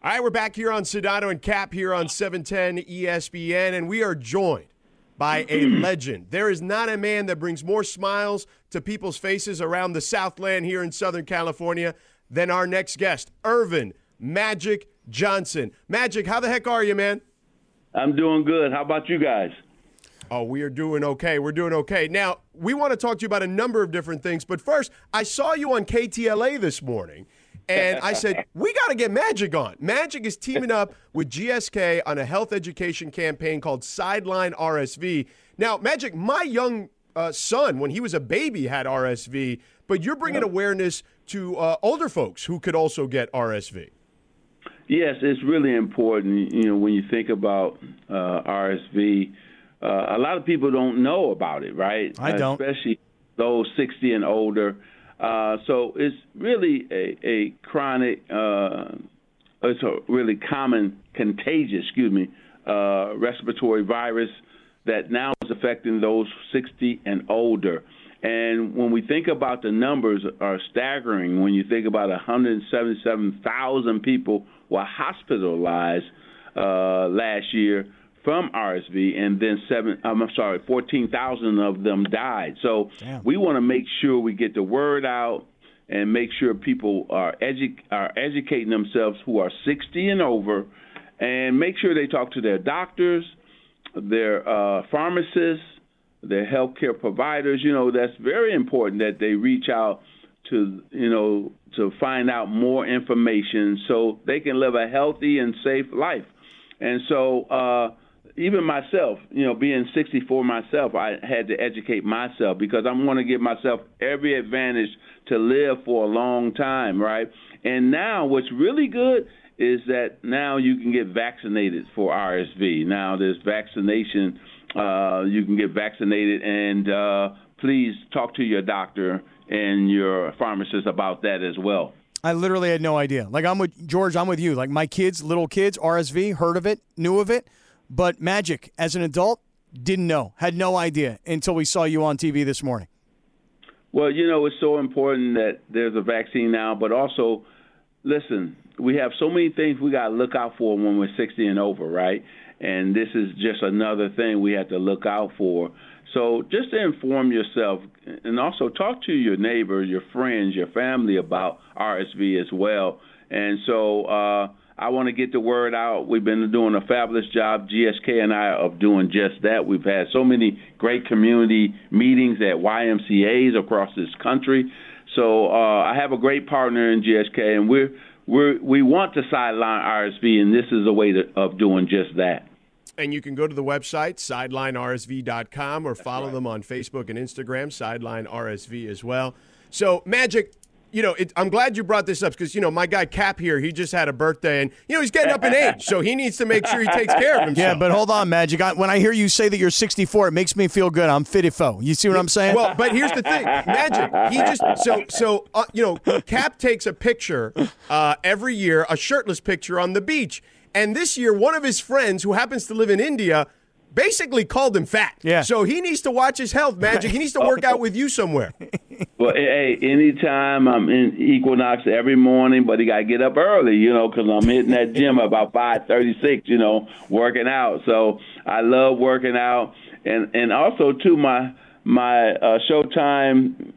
All right, we're back here on Sedano and Kap here on 710 ESPN, and we are joined by a legend. There is not a man that brings more smiles to people's faces around the Southland here in Southern California than our next guest, Earvin Magic Johnson. Magic, how the heck are you, man? I'm doing good. How about you guys? Oh, we are doing okay. We're doing okay. Now, we want to talk to you about a number of different things, but first, I saw you on KTLA this morning and I said, we got to get Magic on. Magic is teaming up with GSK on a health education campaign called Sideline RSV. Now, Magic, my young uh, son, when he was a baby, had RSV, but you're bringing awareness to uh, older folks who could also get RSV. Yes, it's really important. You know, when you think about uh, RSV, uh, a lot of people don't know about it, right? I don't. Especially those 60 and older. Uh, so it's really a, a chronic, uh, it's a really common contagious, excuse me, uh, respiratory virus that now is affecting those 60 and older. And when we think about the numbers are staggering. When you think about 177,000 people were hospitalized uh, last year from RSV, and then seven. I'm sorry, 14,000 of them died. So Damn. we want to make sure we get the word out and make sure people are edu- are educating themselves who are 60 and over, and make sure they talk to their doctors, their uh, pharmacists, their healthcare providers. You know, that's very important that they reach out to you know to find out more information so they can live a healthy and safe life. And so. Uh, even myself, you know, being 64 myself, I had to educate myself because I want to give myself every advantage to live for a long time, right? And now, what's really good is that now you can get vaccinated for RSV. Now there's vaccination. Uh, you can get vaccinated, and uh, please talk to your doctor and your pharmacist about that as well. I literally had no idea. Like I'm with George, I'm with you. Like my kids, little kids, RSV, heard of it, knew of it, but Magic as an adult didn't know, had no idea until we saw you on TV this morning. Well, you know, it's so important that there's a vaccine now, but also, listen, we have so many things we got to look out for when we're 60 and over, right? And this is just another thing we have to look out for. So just inform yourself and also talk to your neighbors, your friends, your family about RSV as well. And so uh, I want to get the word out. We've been doing a fabulous job, GSK and I, of doing just that. We've had so many great community meetings at YMCA's across this country. So uh, I have a great partner in GSK, and we're, we're we want to sideline RSV, and this is a way to, of doing just that. And you can go to the website, sidelinersv.com, or follow right. them on Facebook and Instagram, Sideline RSV as well. So, Magic, you know, it, I'm glad you brought this up because, you know, my guy Kap here, he just had a birthday and, you know, he's getting up in age. So he needs to make sure he takes care of himself. Yeah, but hold on, Magic. I, when I hear you say that you're 64, it makes me feel good. I'm fitifo. You see what I'm saying? Well, but here's the thing, Magic. He just so so uh, you know, Kap takes a picture uh, every year, a shirtless picture on the beach, and this year, one of his friends who happens to live in India basically called him fat. Yeah. So he needs to watch his health, Magic. He needs to work out with you somewhere. Well, hey, anytime I'm in Equinox every morning, but he got to get up early, you know, because I'm hitting that gym about five thirty-six, you know, working out. So I love working out, and and also too my my uh, Showtime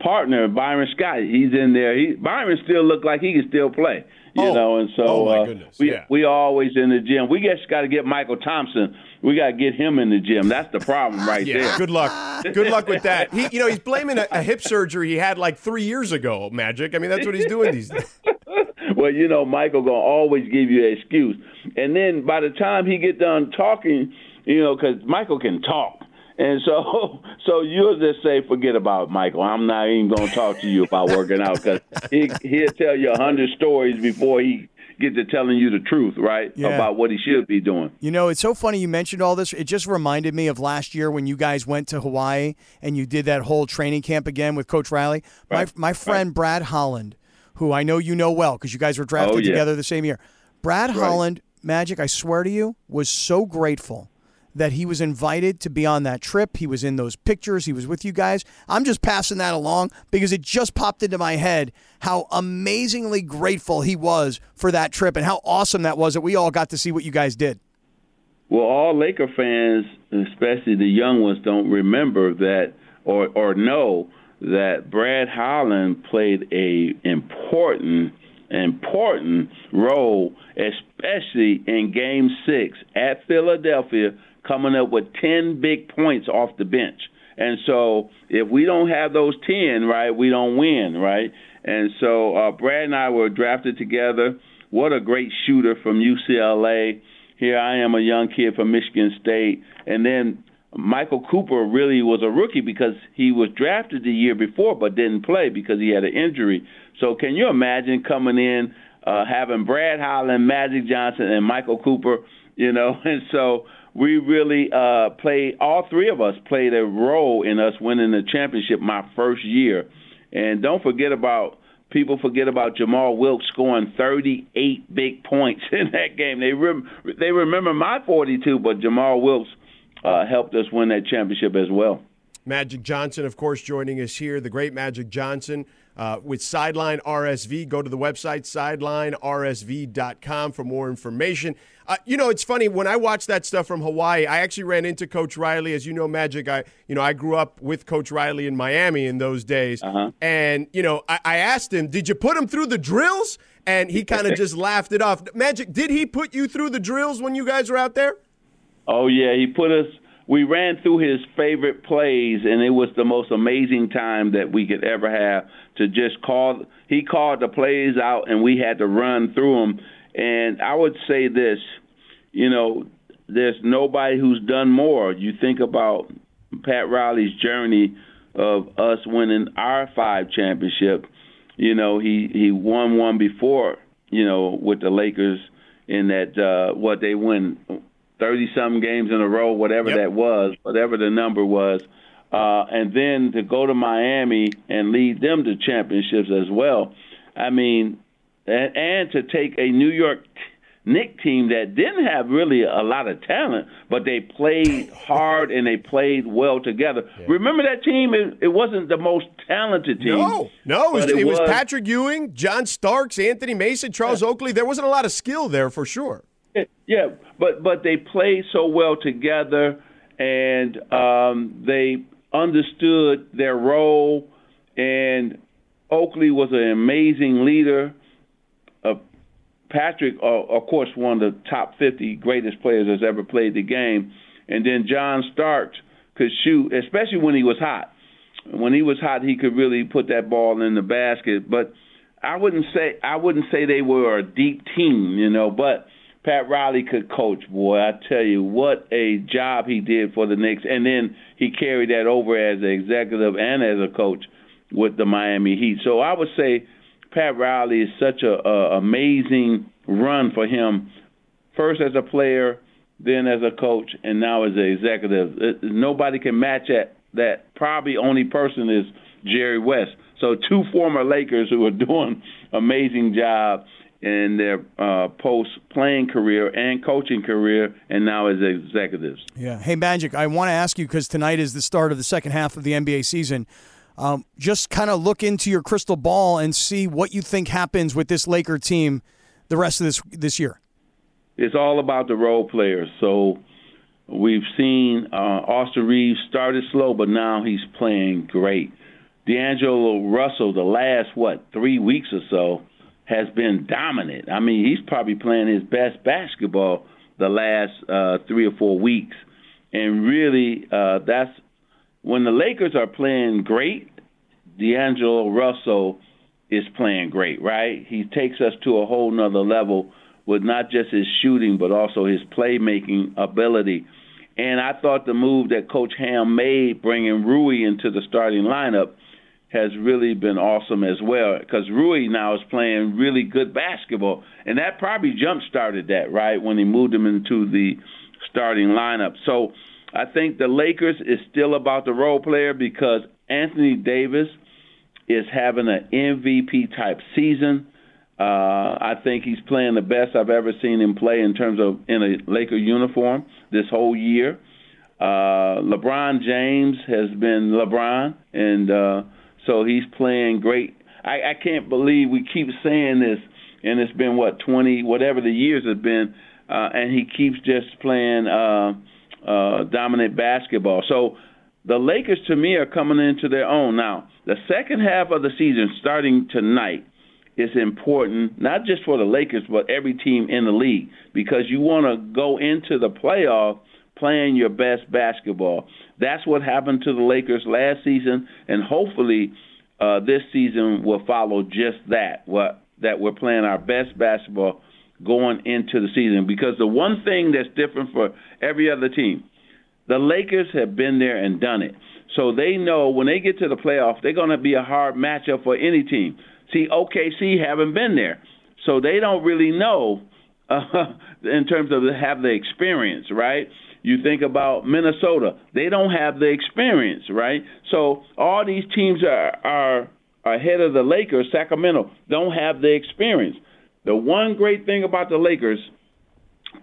partner Byron Scott, he's in there. He Byron still look like he can still play, you Oh. know, and so Oh, my uh, goodness, we yeah. we always in the gym. We just got to get Mychal Thompson. We got to get him in the gym. That's the problem right Yeah. there. Good luck. Good luck with that. He, you know, he's blaming a, a hip surgery he had like three years ago. Magic. I mean, that's what he's doing these days. well, you know, Mychal gonna always give you an excuse, and then by the time he get done talking, you know, because Mychal can talk, and so so you'll just say, forget about it, Mychal. I'm not even gonna talk to you about working out because he he'll tell you a hundred stories before he get to telling you the truth, right, Yeah. about what he should be doing. You know, it's so funny you mentioned all this. It just reminded me of last year when you guys went to Hawaii and you did that whole training camp again with Coach Riley. Right. My my friend Brad Holland, who I know you know well because you guys were oh, drafted Oh, yeah. together the same year. Brad Right. Holland, Magic, I swear to you, was so grateful that he was invited to be on that trip. He was in those pictures. He was with you guys. I'm just passing that along because it just popped into my head how amazingly grateful he was for that trip and how awesome that was that we all got to see what you guys did. Well, all Laker fans, especially the young ones, don't remember that or or know that Brad Holland played a important important role, especially in Game Six at Philadelphia, coming up with ten big points off the bench. And so, if we don't have those ten, right, we don't win, right? And so, uh, Brad and I were drafted together. What a great shooter from UCLA. Here I am, a young kid from Michigan State, and then Michael Cooper really was a rookie because he was drafted the year before but didn't play because he had an injury. So can you imagine coming in uh, having Brad Holland, Magic Johnson, and Michael Cooper? You know, and so we really uh, played. All three of us played a role in us winning the championship my first year. And don't forget about people forget about Jamal Wilkes scoring 38 big points in that game. They rem- they remember my 42, but Jamal Wilkes uh, helped us win that championship as well. Magic Johnson, of course, joining us here. The great Magic Johnson uh, with Sideline RSV. Go to the website, sidelinersv.com, for more information. Uh, you know, it's funny when I watch that stuff from Hawaii. I actually ran into Coach Riley, as you know, Magic. I, you know, I grew up with Coach Riley in Miami in those days, Uh-huh. and you know, I, I asked him, "Did you put him through the drills?" And he kind of just laughed it off. Magic, did he put you through the drills when you guys were out there? Oh yeah, he put us. We ran through his favorite plays, and it was the most amazing time that we could ever have to just call. He called the plays out, and we had to run through them. And I would say this, you know, there's nobody who's done more. You think about Pat Riley's journey of us winning our five championship. You know, he he won one before. You know, with the Lakers in that uh, what they win thirty something games in a row, whatever Yep. that was, whatever the number was, uh, and then to go to Miami and lead them to championships as well. I mean, and, and to take a New York Knick team that didn't have really a lot of talent, but they played hard and they played well together. Remember that team? It, it wasn't the most talented team. No, no, it was, but it was Patrick Ewing, John Starks, Anthony Mason, Charles Oakley. There wasn't a lot of skill there for sure. Yeah, but but they played so well together, and um, they understood their role. And Oakley was an amazing leader. Uh, Patrick, uh, of course, one of the top 50 greatest players that's ever played the game. And then John Starks could shoot, especially when he was hot. When he was hot, he could really put that ball in the basket. But I wouldn't say I wouldn't say they were a deep team, you know. But Pat Riley could coach, boy. I tell you what a job he did for the Knicks, and then he carried that over as an executive and as a coach with the Miami Heat. So I would say Pat Riley is such a, a amazing run for him. First as a player, then as a coach, and now as an executive. It- nobody can match that. That probably only person is Jerry West. So two former Lakers who are doing amazing job in their uh, post playing career and coaching career, and now as executives. Yeah. Hey, Magic, I want to ask you because tonight is the start of the second half of the NBA season. Um, just kind of look into your crystal ball and see what you think happens with this Laker team the rest of this this year. it's all about the role players. So we've seen uh, Austin Reaves started slow, but now he's playing great. D'Angelo Russell, the last what three weeks or so, has been dominant. I mean, he's probably playing his best basketball the last uh, three or four weeks, and really, uh, that's when the Lakers are playing great. D'Angelo Russell is playing great, right? He takes us to a whole nother level with not just his shooting, but also his playmaking ability. And I thought the move that Coach Ham made, bringing Rui into the starting lineup, has really been awesome as well because Rui now is playing really good basketball, and that probably jump started that right when he moved him into the starting lineup. So I think the Lakers is still about the role player because Anthony Davis is having an MVP type season. Uh, I think he's playing the best I've ever seen him play in terms of in a Laker uniform this whole year. Uh, LeBron James has been LeBron, and uh, so he's playing great. I, I can't believe we keep saying this, and it's been what 20, whatever the years have been, uh, and he keeps just playing uh, uh, dominant basketball. So the Lakers, to me, are coming into their own now. The second half of the season, starting tonight, is important not just for the Lakers but every team in the league because you want to go into the playoff playing your best basketball. That's what happened to the Lakers last season, and hopefully uh, this season will follow just that. What that we're playing our best basketball going into the season because the one thing that's different for every other team, the Lakers have been there and done it. So they know when they get to the playoff, they're going to be a hard matchup for any team. See, OKC haven't been there, so they don't really know uh, in terms of have the experience, right? You think about Minnesota; they don't have the experience, right? So all these teams are are ahead of the Lakers. Sacramento don't have the experience. The one great thing about the Lakers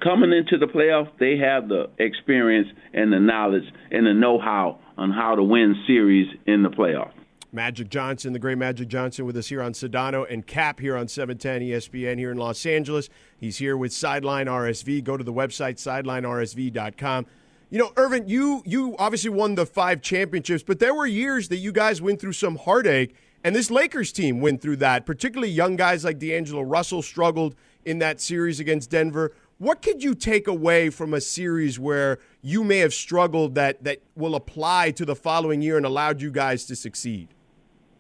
coming into the playoffs, they have the experience and the knowledge and the know-how on how to win series in the playoffs. Magic Johnson, the great Magic Johnson, with us here on Sedano and Kap here on 710 ESPN here in Los Angeles. He's here with Sideline RSV. Go to the website sidelinersv.com. You know, Earvin, you you obviously won the five championships, but there were years that you guys went through some heartache, and this Lakers team went through that. Particularly young guys like D'Angelo Russell struggled in that series against Denver. What could you take away from a series where you may have struggled that that will apply to the following year and allowed you guys to succeed?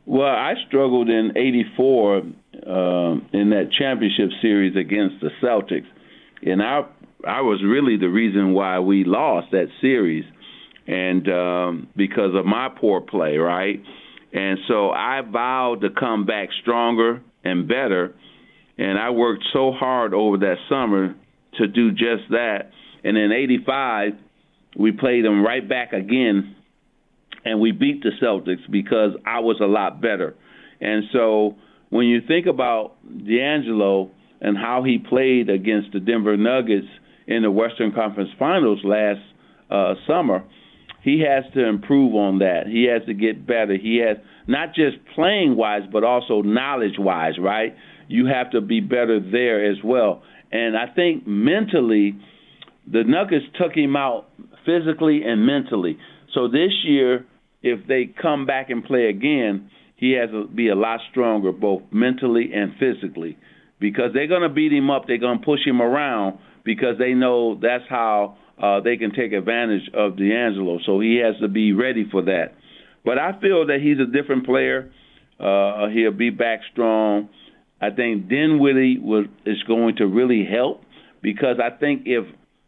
Well, I struggled in '84 uh, in that championship series against the Celtics, and I I was really the reason why we lost that series, and um, because of my poor play, right? And so I vowed to come back stronger and better, and I worked so hard over that summer to do just that. And in '85, we played them right back again and we beat the Celtics because I was a lot better. And so when you think about D'Angelo and how he played against the Denver Nuggets in the Western Conference Finals last uh, summer, he has to improve on that. He has to get better. He has not just playing wise, but also knowledge wise, right? You have to be better there as well. And I think mentally, the Nuggets took him out physically and mentally. So this year, if they come back and play again, he has to be a lot stronger, both mentally and physically, because they're going to beat him up. They're going to push him around because they know that's how uh, they can take advantage of D'Angelo. So he has to be ready for that. But I feel that he's a different player. Uh, he'll be back strong. I think Dinwiddie was is going to really help because I think if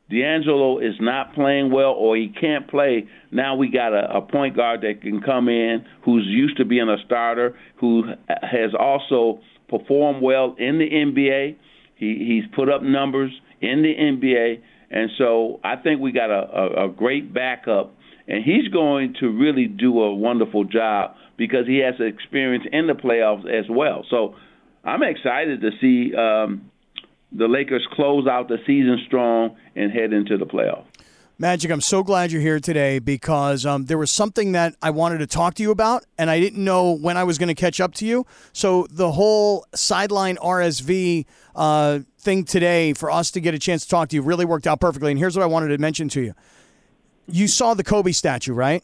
D'Angelo is not playing well or he can't play, now we got a, a point guard that can come in who's used to being a starter, who has also performed well in the NBA. He, he's put up numbers in the NBA, and so I think we got a, a, a great backup, and he's going to really do a wonderful job because he has experience in the playoffs as well. So I'm excited to see um, the Lakers close out the season strong and head into the playoffs. Magic, I'm so glad you're here today because um, there was something that I wanted to talk to you about, and I didn't know when I was going to catch up to you. So the whole sideline RSV uh, thing today for us to get a chance to talk to you really worked out perfectly. And here's what I wanted to mention to you: you saw the Kobe statue, right?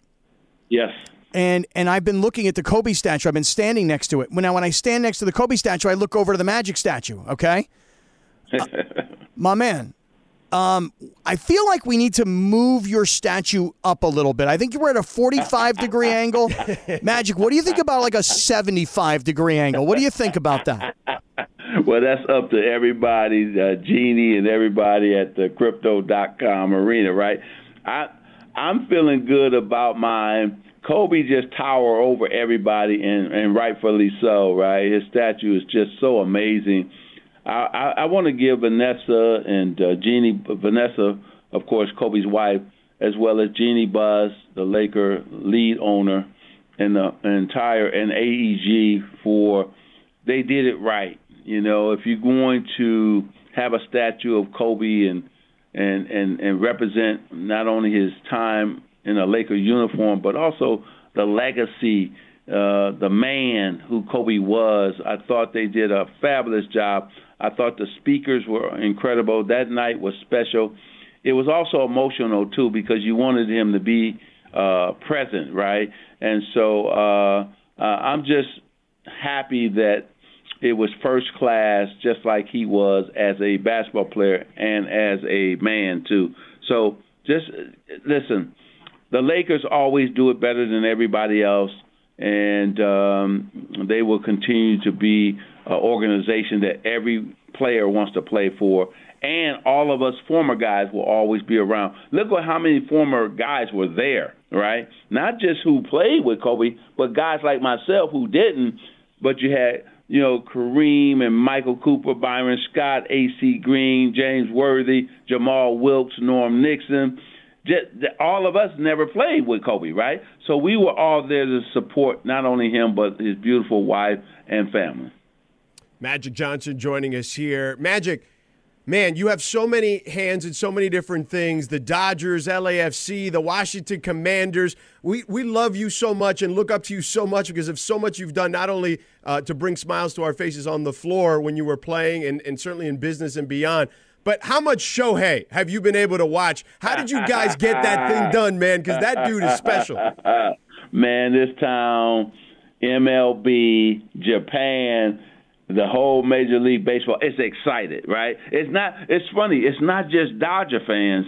Yes. And and I've been looking at the Kobe statue. I've been standing next to it. Now, when I stand next to the Kobe statue, I look over to the Magic statue. Okay. My man, um, I feel like we need to move your statue up a little bit. I think you were at a 45 degree angle. Magic, what do you think about like a 75 degree angle? What do you think about that? Well, that's up to everybody, uh, Jeanie and everybody at the crypto.com arena, right? I I'm feeling good about mine. Kobe just tower over everybody, and, and rightfully so, right? His statue is just so amazing. I, I, I want to give Vanessa and uh, Jeanie, Vanessa, of course, Kobe's wife, as well as Jeanie Buss, the Laker lead owner, and the entire and AEG for they did it right. You know, if you're going to have a statue of Kobe and and and and represent not only his time in a Laker uniform, but also the legacy, uh, the man who Kobe was. I thought they did a fabulous job. I thought the speakers were incredible. That night was special. It was also emotional too because you wanted him to be uh, present, right? And so uh, uh, I'm just happy that it was first class, just like he was as a basketball player and as a man too. So just listen, the Lakers always do it better than everybody else, and um, they will continue to be an organization that every player wants to play for. And all of us former guys will always be around. Look at how many former guys were there, right? Not just who played with Kobe, but guys like myself who didn't. But you had you know, Kareem and Michael Cooper, Byron Scott, A.C. Green, James Worthy, Jamal Wilkes, Norm Nixon. Just, all of us never played with Kobe, right? So we were all there to support not only him, but his beautiful wife and family. Magic Johnson joining us here. Magic, man, you have so many hands in so many different things the Dodgers, LAFC, the Washington Commanders. We, we love you so much and look up to you so much because of so much you've done, not only uh, to bring smiles to our faces on the floor when you were playing and, and certainly in business and beyond. But how much Shohei have you been able to watch? How did you guys get that thing done, man? Because that dude is special. Man, this town, MLB, Japan, the whole Major League Baseball. It's excited, right? It's not. It's funny. It's not just Dodger fans.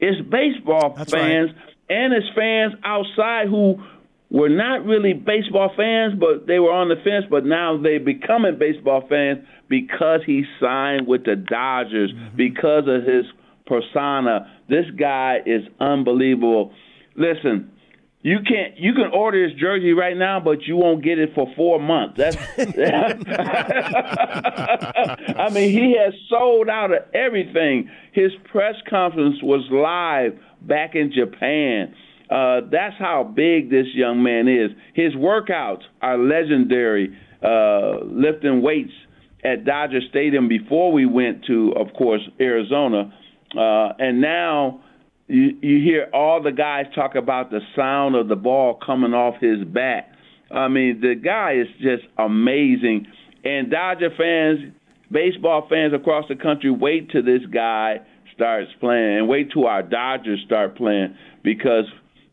It's baseball That's fans right. and it's fans outside who were not really baseball fans, but they were on the fence. But now they becoming baseball fans because he signed with the Dodgers Mm-hmm. because of his persona. This guy is unbelievable. Listen, you can't. You can order his jersey right now, but you won't get it for four months. That's. I mean, he has sold out of everything. His press conference was live back in Japan. Uh, that's how big this young man is. His workouts are legendary. Uh, lifting weights at Dodger Stadium before we went to, of course, Arizona, uh, and now you, you hear all the guys talk about the sound of the ball coming off his bat. I mean, the guy is just amazing. And Dodger fans, baseball fans across the country, wait till this guy starts playing and wait till our Dodgers start playing because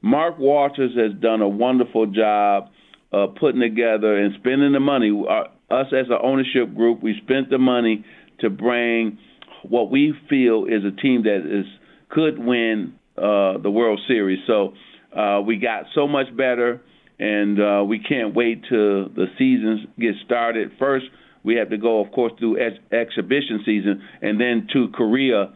Mark Walters has done a wonderful job uh, putting together and spending the money. Uh, us as an ownership group, we spent the money to bring what we feel is a team that is could win uh, the World Series. So uh, we got so much better, and uh, we can't wait till the seasons get started. First, we have to go, of course, through ex- exhibition season, and then to Korea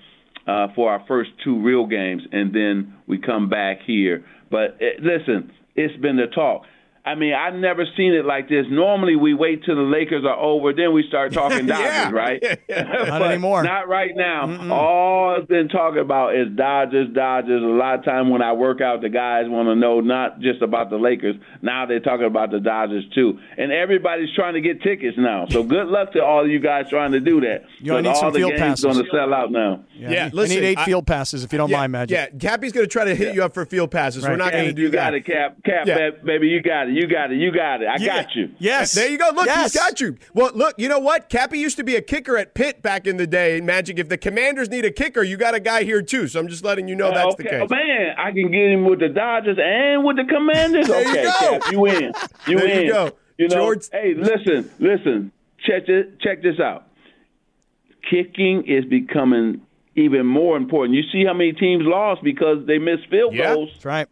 uh, for our first two real games, and then we come back here. But uh, listen, it's been the talk. I mean, I've never seen it like this. Normally, we wait till the Lakers are over, then we start talking Dodgers, Yeah. right? Not anymore. Not right now. All I've been talking about is Dodgers, Dodgers. A lot of time when I work out, the guys want to know not just about the Lakers. Now they're talking about the Dodgers too, and everybody's trying to get tickets now. So good luck to all of you guys trying to do that. You only need 'Cause some all the field games passes. going to sell out now. Yeah, I listen, need eight I- field passes if you don't yeah, mind, Magic. Yeah, Cappy's going to try to hit you up for field passes. We're not going to do you that. You got it, Kap. Kap, Yeah. baby, you got it. You got it. You got it. I Yeah. got you. Yes. There you go. Look, yes. he's got you. Well, look, you know what? Cappy used to be a kicker at Pitt back in the day in Magic. If the Commanders need a kicker, you got a guy here too. So I'm just letting you know that's okay. the case. Oh, man, I can get him with the Dodgers and with the Commanders. There you okay, go. Kap, you win. You There you win. go. You know, George- hey, listen, listen. Check this, check this out. Kicking is becoming even more important. You see how many teams lost because they missed field Yeah. goals. That's right.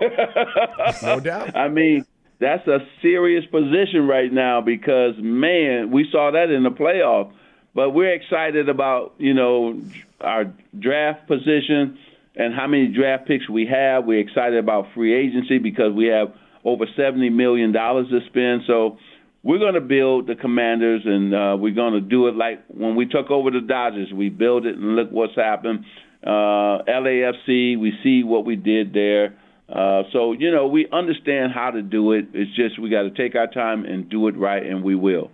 No doubt. I mean, that's a serious position right now because man, we saw that in the playoff. But we're excited about you know our draft position. and how many draft picks we have. We're excited about free agency because we have over $70 million to spend. So we're going to build the Commanders, and uh, we're going to do it like when we took over the Dodgers. We build it, and look what's happened. Uh, LAFC, we see what we did there. Uh, so you know, we understand how to do it. It's just we got to take our time and do it right, and we will.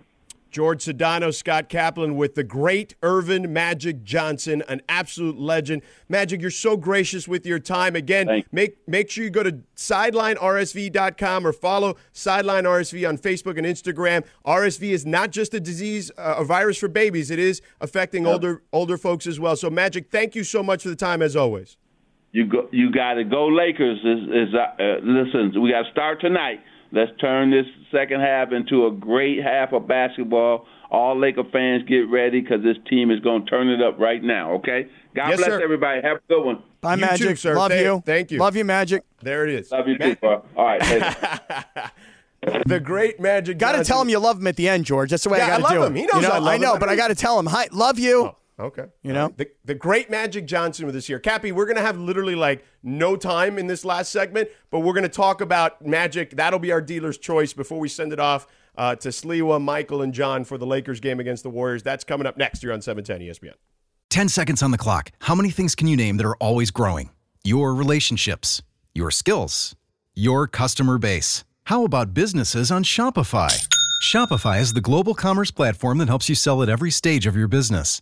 George Sedano, Scott Kaplan with the great Earvin Magic Johnson, an absolute legend. Magic, you're so gracious with your time. Again, Thanks. make make sure you go to sidelinersv.com or follow Sideline RSV on Facebook and Instagram. RSV is not just a disease, uh, a virus for babies. It is affecting older older folks as well. So, Magic, thank you so much for the time as always. You go, you got to go Lakers. Is, is uh, uh, listen, we got to start tonight. Let's turn this second half into a great half of basketball. All Laker fans get ready because this team is going to turn it up right now. Okay. God Yes, bless sir. everybody. Have a good one. Bye, You too, Magic. sir. Love Thank- you. thank you. Love you, Magic. There it is. Love you Ma- too, bro. All right. Later. the great Magic. Got to tell him you love him at the end, George. That's the way Yeah, I got to I do love it. him. He knows you know, I love him. know, I but I got to tell him, "Hi, love you." Okay. You know? The, the great Magic Johnson with us here. Cappy, we're going to have literally like no time in this last segment, but we're going to talk about Magic. That'll be our dealer's choice before we send it off uh, to Sliwa, Mychal, and John for the Lakers game against the Warriors. That's coming up next here on E 710 ESPN. 10 seconds on the clock. How many things can you name that are always growing? Your relationships, your skills, your customer base. How about businesses on Shopify? Shopify is the global commerce platform that helps you sell at every stage of your business.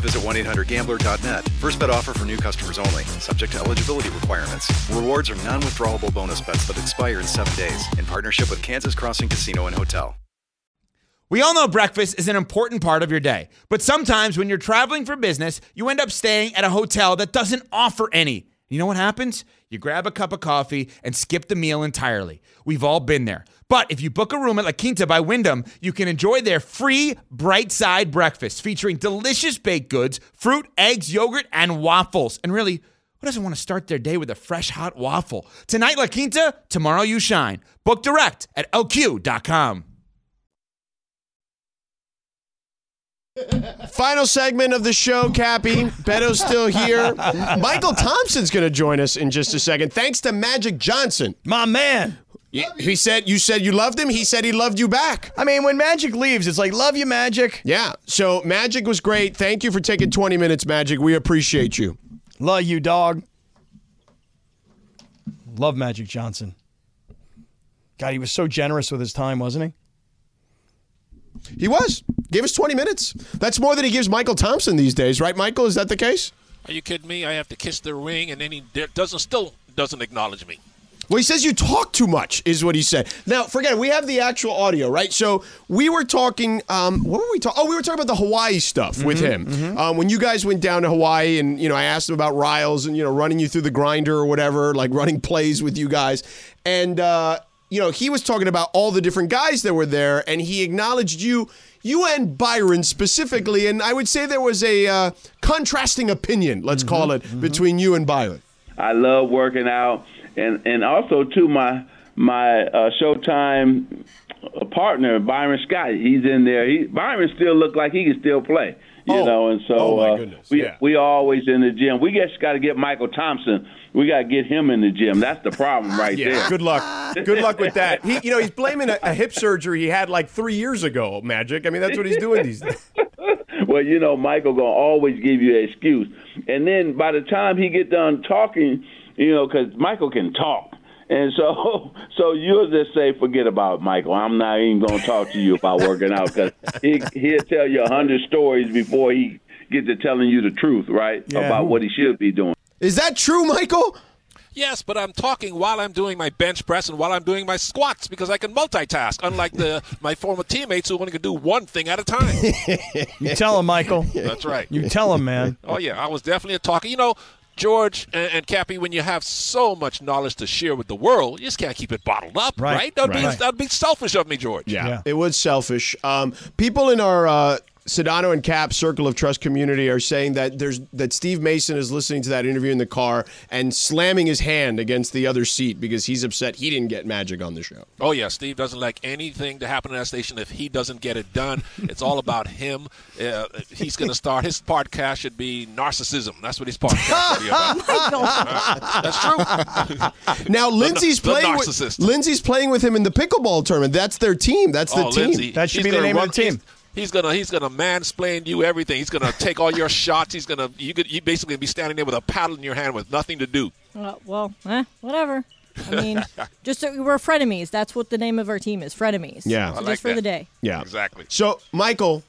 visit 1-800-GAMBLER.net. First bet offer for new customers only. Subject to eligibility requirements. Rewards are non-withdrawable bonus bets that expire in seven days. In partnership with Kansas Crossing Casino and Hotel. We all know breakfast is an important part of your day, but sometimes when you're traveling for business, you end up staying at a hotel that doesn't offer any. You know what happens? You grab a cup of coffee and skip the meal entirely. We've all been there. But if you book a room at La Quinta by Wyndham, you can enjoy their free bright side breakfast featuring delicious baked goods, fruit, eggs, yogurt, and waffles. And really, who doesn't want to start their day with a fresh hot waffle? Tonight, La Quinta, tomorrow, you shine. Book direct at lq.com. Final segment of the show, Cappy. Beto's still here. Mychal Thompson's going to join us in just a second. Thanks to Magic Johnson. My man. He- He said you said you loved him. He said he loved you back. I mean, when Magic leaves, it's like, love you, Magic. Yeah. So Magic was great. Thank you for taking 20 minutes, Magic. We appreciate you. Love you, dog. Love Magic Johnson. God, he was so generous with his time, wasn't he? He was. Gave us 20 minutes. That's more than he gives Mychal Thompson these days, right, Mychal? Is that the case? Are you kidding me? I have to kiss their ring, and then he doesn't still doesn't acknowledge me. Well, he says you talk too much, is what he said. Now, forget it. We have the actual audio, right? So we were talking. Um, what were we talking? Oh, we were talking about the Hawaii stuff with him. Um, when you guys went down to Hawaii, and you know, I asked him about Riles and you know, running you through the grinder or whatever, like running plays with you guys, and uh, you know, he was talking about all the different guys that were there, and he acknowledged you. You and Byron specifically, and I would say there was a uh, contrasting opinion, let's call it, between you and Byron. I love working out, and and also too my my uh, Showtime partner Byron Scott. He's in there. He Byron still look like he can still play. You Oh. know, and so Oh, my uh, goodness. we Yeah. we always in the gym. We just got to get Mychal Thompson. We got to get him in the gym. That's the problem right Yeah, there. good luck. Good luck with that. He, you know, he's blaming a, a hip surgery he had like three years ago. Magic. I mean, that's what he's doing these days. well, you know, Mychal gonna always give you an excuse, and then by the time he get done talking, you know, because Mychal can talk, and so so you'll just say, forget about Mychal. I'm not even gonna talk to you about working out because he he'll tell you a hundred stories before he gets to telling you the truth, right, Yeah. about what he should be doing. Is that true, Mychal? Yes, but I'm talking while I'm doing my bench press and while I'm doing my squats because I can multitask, unlike the my former teammates who only can do one thing at a time. You tell him, Michael. That's right. You tell him, man. Oh yeah, I was definitely a talker. You know, George and, and Cappy, when you have so much knowledge to share with the world, you just can't keep it bottled up, Right. right? That'd, Right. Be, that'd be selfish of me, George. Yeah. It was selfish. Um, people in our uh, Sedano and Kap Circle of Trust community are saying that there's that Steve Mason is listening to that interview in the car and slamming his hand against the other seat because he's upset he didn't get Magic on the show. Oh yeah, Steve doesn't like anything to happen in that station if he doesn't get it done. It's all about him. Uh, he's going to start his podcast should be narcissism. That's what his podcast should be about. That's true. Now Lindsay's the playing with. Lindsay's playing with him in the pickleball tournament. That's their team. That's the oh, team. Lindsay, That should be the gonna name of the team. He's, he's gonna he's gonna mansplain you everything. He's gonna take all your shots. He's gonna you could you basically be standing there with a paddle in your hand with nothing to do. Uh, well, eh, whatever. I mean, just so we're frenemies. That's what the name of our team is. Frenemies. Yeah. So I just like for that. the day. Yeah. Exactly. So, Mychal,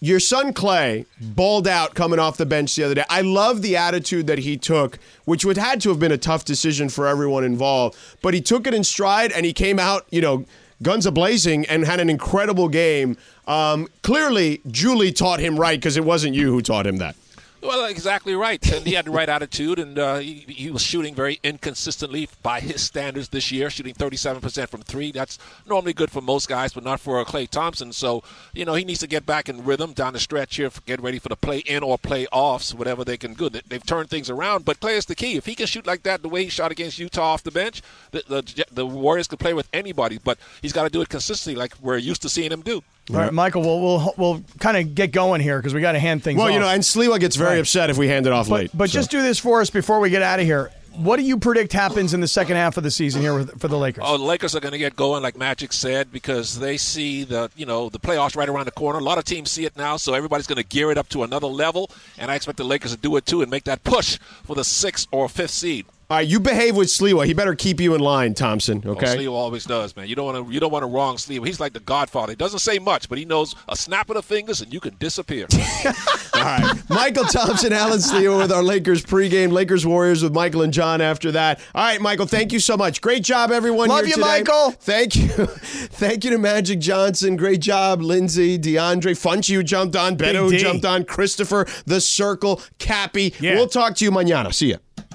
your son Klay balled out coming off the bench the other day. I love the attitude that he took, which would had to have been a tough decision for everyone involved, but he took it in stride and he came out, you know, guns a blazing and had an incredible game. Um, clearly, Julie taught him right because it wasn't you who taught him that. Well, exactly right. And he had the right attitude, and uh, he, he was shooting very inconsistently by his standards this year, shooting 37% from three. That's normally good for most guys, but not for Klay Thompson. So, you know, he needs to get back in rhythm down the stretch here, get ready for the play in or play offs, whatever they can do. They- They've turned things around, but Klay is the key. If he can shoot like that, the way he shot against Utah off the bench, the, the, the Warriors could play with anybody, but he's got to do it consistently like we're used to seeing him do. All right, Mychal, we'll we'll, we'll kind of get going here because we got to hand things Well, off. you know, and Sliwa gets very Right. upset if we hand it off but late. but so. just do this for us before we get out of here. What do you predict happens in the second half of the season here with, for the Lakers? Oh, the Lakers are going to get going, like Magic said, because they see the you know the playoffs right around the corner. A lot of teams see it now, so everybody's going to gear it up to another level, and I expect the Lakers to do it too and make that push for the sixth or fifth seed. All right, you behave with Sliwa. He better keep you in line, Thompson. Oh, Okay. Sliwa always does, man. You don't want to you don't want to wrong Sliwa. He's like the Godfather. He doesn't say much, but he knows a snap of the fingers and you can disappear. All right. Mychal Thompson, Alan Sliwa with our Lakers pregame. Lakers Warriors with Mychal and John after that. All right, Mychal, thank you so much. Great job, everyone. Love here you, today. Mychal. Thank you. thank you to Magic Johnson. Great job, Lindsay, DeAndre, Funchi who jumped on, Beto who jumped on, Christopher, The Circle, Cappy. Yeah. We'll talk to you mañana. See ya.